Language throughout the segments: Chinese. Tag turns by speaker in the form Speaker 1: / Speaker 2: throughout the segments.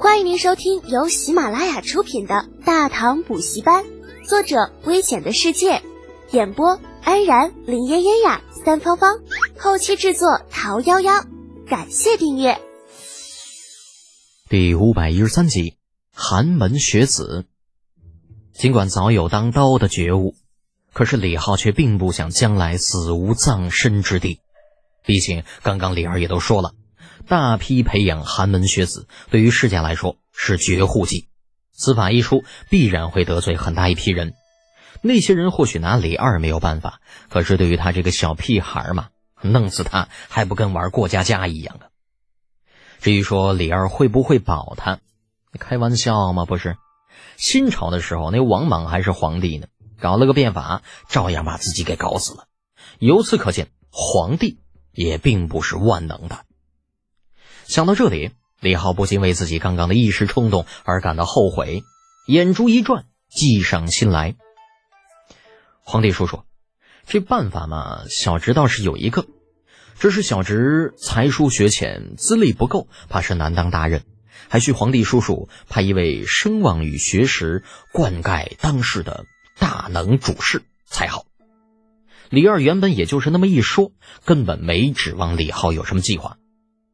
Speaker 1: 欢迎您收听由喜马拉雅出品的《大唐补习班》，作者：危险的世界，演播：安然、林嫣嫣呀、三芳芳，后期制作：桃夭夭。感谢订阅。
Speaker 2: 第五百一十三集，寒门学子。尽管早有当刀的觉悟，可是李浩却并不想将来死无葬身之地。毕竟，刚刚李二也都说了。大批培养寒门学子，对于世家来说是绝户计。此法一出，必然会得罪很大一批人。那些人或许拿李二没有办法，可是对于他这个小屁孩嘛，弄死他还不跟玩过家家一样啊！至于说李二会不会保他，开玩笑吗？不是，新朝的时候那王莽还是皇帝呢，搞了个变法，照样把自己给搞死了。由此可见，皇帝也并不是万能的。想到这里，李浩不禁为自己刚刚的一时冲动而感到后悔，眼珠一转，计上心来。皇帝叔叔，这办法嘛，小侄倒是有一个，只是小侄才疏学浅，资历不够，怕是难当大任，还需皇帝叔叔派一位声望与学识灌溉当世的大能主事才好。李二原本也就是那么一说，根本没指望李浩有什么计划。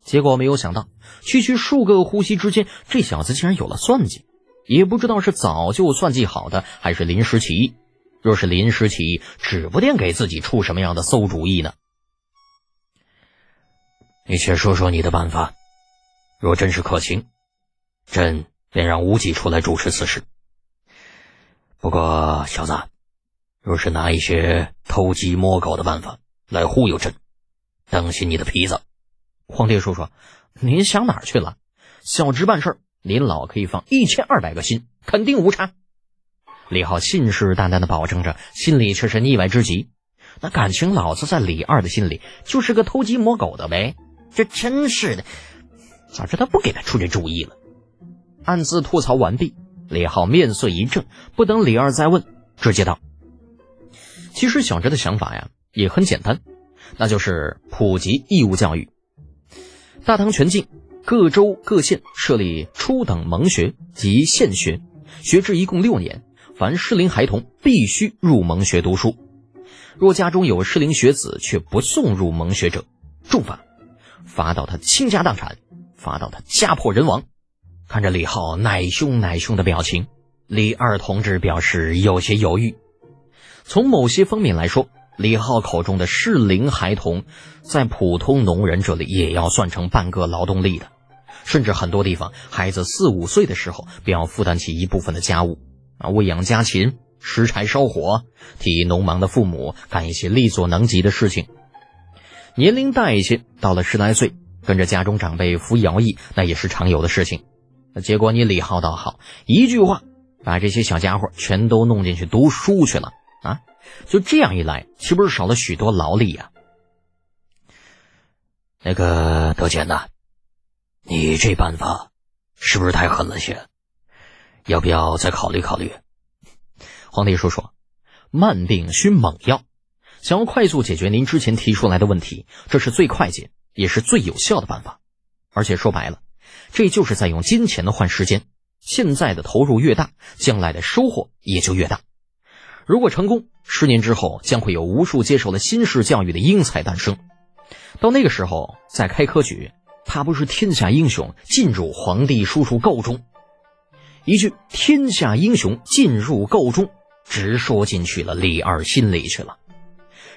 Speaker 2: 结果没有想到，区区数个呼吸之间，这小子竟然有了算计，也不知道是早就算计好的，还是临时起意。若是临时起意，指不定给自己出什么样的馊主意呢。你且说说你的办法，若真是可行，朕便让无忌出来主持此事。不过，小子，若是拿一些偷鸡摸狗的办法来忽悠朕，当心你的皮子。皇帝叔叔，您想哪儿去了？小侄办事儿，您老可以放一千二百个心，肯定无差。李浩信誓旦旦的保证着，心里却是腻歪之极。那感情老子在李二的心里就是个偷鸡摸狗的呗？这真是的，早知道不给他出这主意了。暗自吐槽完毕，李浩面色一正，不等李二再问，直接道：“其实小侄的想法呀，也很简单，那就是普及义务教育。”大唐全境各州各县设立初等蒙学及县学，学制一共六年。凡适龄孩童必须入蒙学读书。若家中有适龄学子却不送入蒙学者，重罚，罚到他倾家荡产，罚到他家破人亡。看着李浩奶凶奶凶的表情，李二同志表示有些犹豫。从某些方面来说。李浩口中的适龄孩童，在普通农人这里也要算成半个劳动力的，甚至很多地方，孩子四五岁的时候便要负担起一部分的家务，啊，喂养家禽、拾柴烧火，替农忙的父母干一些力所能及的事情。年龄大一些，到了十来岁，跟着家中长辈服徭役，那也是常有的事情。结果你李浩倒好，一句话把这些小家伙全都弄进去读书去了啊！就这样一来，岂不是少了许多劳力呀？那个德简呐，你这办法是不是太狠了些？要不要再考虑考虑？皇帝叔叔，慢病需猛药，想要快速解决您之前提出来的问题，这是最快捷也是最有效的办法。而且说白了，这就是在用金钱的换时间。现在的投入越大，将来的收获也就越大。如果成功，十年之后将会有无数接受了新式教育的英才诞生。到那个时候再开科举，怕不是天下英雄进入皇帝叔叔构中。一句“天下英雄进入构中”，直说进去了李二心里去了。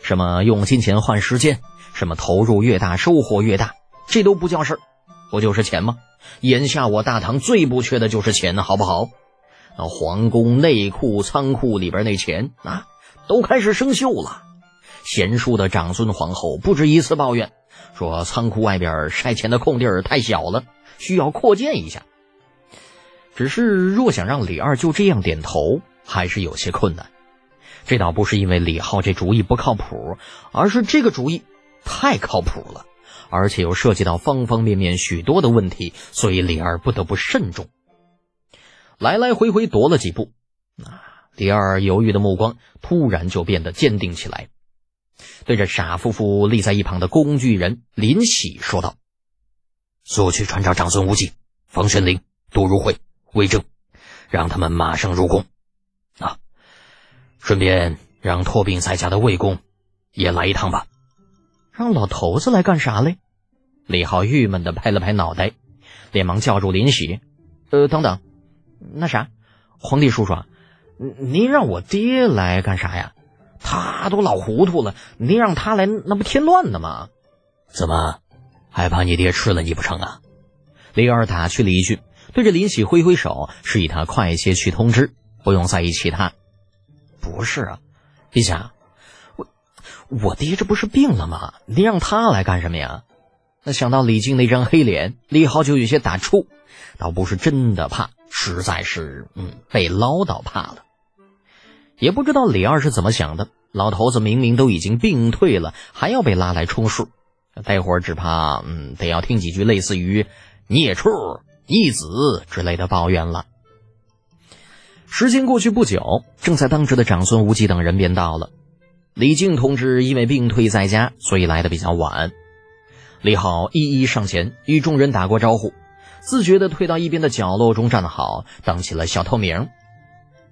Speaker 2: 什么用金钱换时间，什么投入越大收获越大，这都不叫事儿，不就是钱吗？眼下我大唐最不缺的就是钱，好不好？那皇宫内库仓库里边那钱啊，都开始生锈了。贤淑的长孙皇后不止一次抱怨，说仓库外边晒钱的空地儿太小了，需要扩建一下。只是若想让李二就这样点头，还是有些困难。这倒不是因为李浩这主意不靠谱，而是这个主意太靠谱了，而且又涉及到方方面面许多的问题，所以李二不得不慎重。来来回回踱了几步，啊！李二犹豫的目光突然就变得坚定起来，对着傻乎乎立在一旁的工具人林喜说道：“速去传召长孙无忌、冯玄龄、
Speaker 3: 杜如晦、魏征，让他们马上入宫。啊，顺便让托病在家的魏公也来一趟吧。
Speaker 2: 让老头子来干啥嘞？李浩郁闷的拍了拍脑袋，连忙叫住林喜：“呃，等等，那啥，皇帝叔叔，您让我爹来干啥呀？他都老糊涂了，您让他来，那不添乱呢吗？
Speaker 3: 怎么，还怕你爹吃了你不成啊？”
Speaker 2: 李二打趣了一句，对着林喜挥挥手，示意他快些去通知，不用在意其他。不是啊，陛下，我我爹这不是病了吗？您让他来干什么呀？那想到李靖那张黑脸，李浩就有些打怵，倒不是真的怕，实在是嗯被唠叨怕了。也不知道李二是怎么想的，老头子明明都已经病退了，还要被拉来充数，待会儿只怕嗯得要听几句类似于“孽畜”“逆子”之类的抱怨了。时间过去不久，正在当值的长孙无忌等人便到了。李靖同志因为病退在家，所以来的比较晚。李浩一一上前与众人打过招呼，自觉地退到一边的角落中站好，当起了小透明。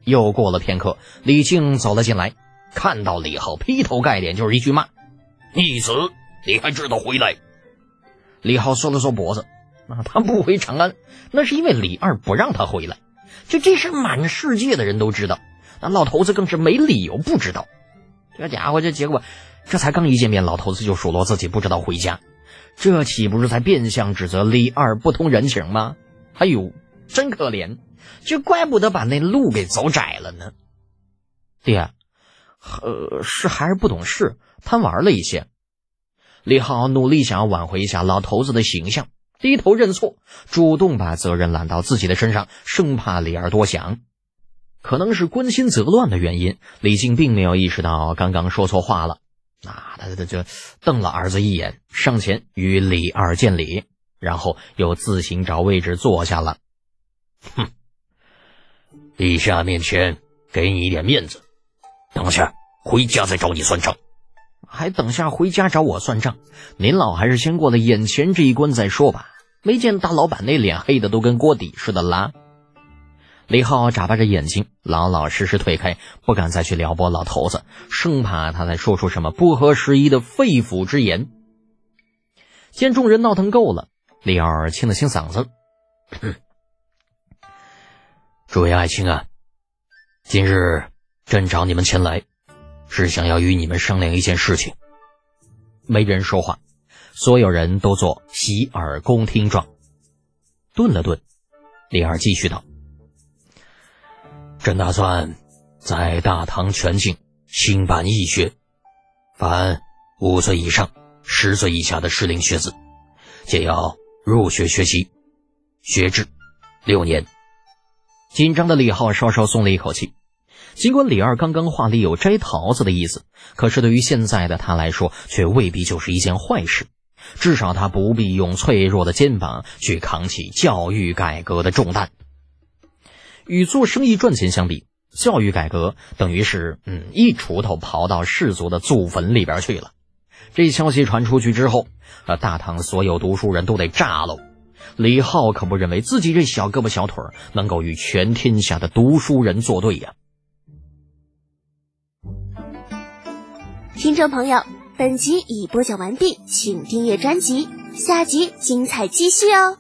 Speaker 2: 又过了片刻，李靖走了进来，看到李浩，劈头盖脸就是一句骂：“
Speaker 3: 逆子，你还知道回来？”
Speaker 2: 李浩缩了缩脖子，那他不回长安，那是因为李二不让他回来。就这事，满世界的人都知道，那老头子更是没理由不知道。这家伙，这结果，这才刚一见面，老头子就数落自己不知道回家。这岂不是在变相指责李二不通人情吗？哎呦，真可怜，就怪不得把那路给走窄了呢。爹，呃，是还是不懂事，贪玩了一些。李浩努力想要挽回一下老头子的形象，低头认错，主动把责任揽到自己的身上，生怕李二多想。可能是关心则乱的原因，李靖并没有意识到刚刚说错话了。啊，他他就瞪了儿子一眼，上前与李二见礼，然后又自行找位置坐下了。
Speaker 3: 哼，陛下面前给你一点面子，等下回家再找你算账。
Speaker 2: 还等下回家找我算账？您老还是先过了眼前这一关再说吧。没见大老板那脸黑的都跟锅底似的啦。李浩眨巴着眼睛，老老实实退开，不敢再去撩拨老头子，生怕他再说出什么不合时宜的肺腑之言。见众人闹腾够了，李二清了清嗓子：“
Speaker 3: 诸位爱卿啊，今日朕找你们前来，是想要与你们商量一件事情。”
Speaker 2: 没人说话，所有人都做洗耳恭听状。顿了顿，李二继续道。
Speaker 3: 朕打算在大唐全境兴办义学，凡五岁以上、十岁以下的适龄学子，皆要入学学习，学制六年。
Speaker 2: 紧张的李浩稍稍松了一口气。尽管李二刚刚话里有摘桃子的意思，可是对于现在的他来说，却未必就是一件坏事。至少他不必用脆弱的肩膀去扛起教育改革的重担。与做生意赚钱相比，教育改革等于是嗯一锄头刨到士族的祖坟里边去了。这消息传出去之后，呃，大唐所有读书人都得炸喽。李浩可不认为自己这小胳膊小腿能够与全天下的读书人作对呀。
Speaker 1: 听众朋友，本集已播讲完毕，请订阅专辑，下集精彩继续哦。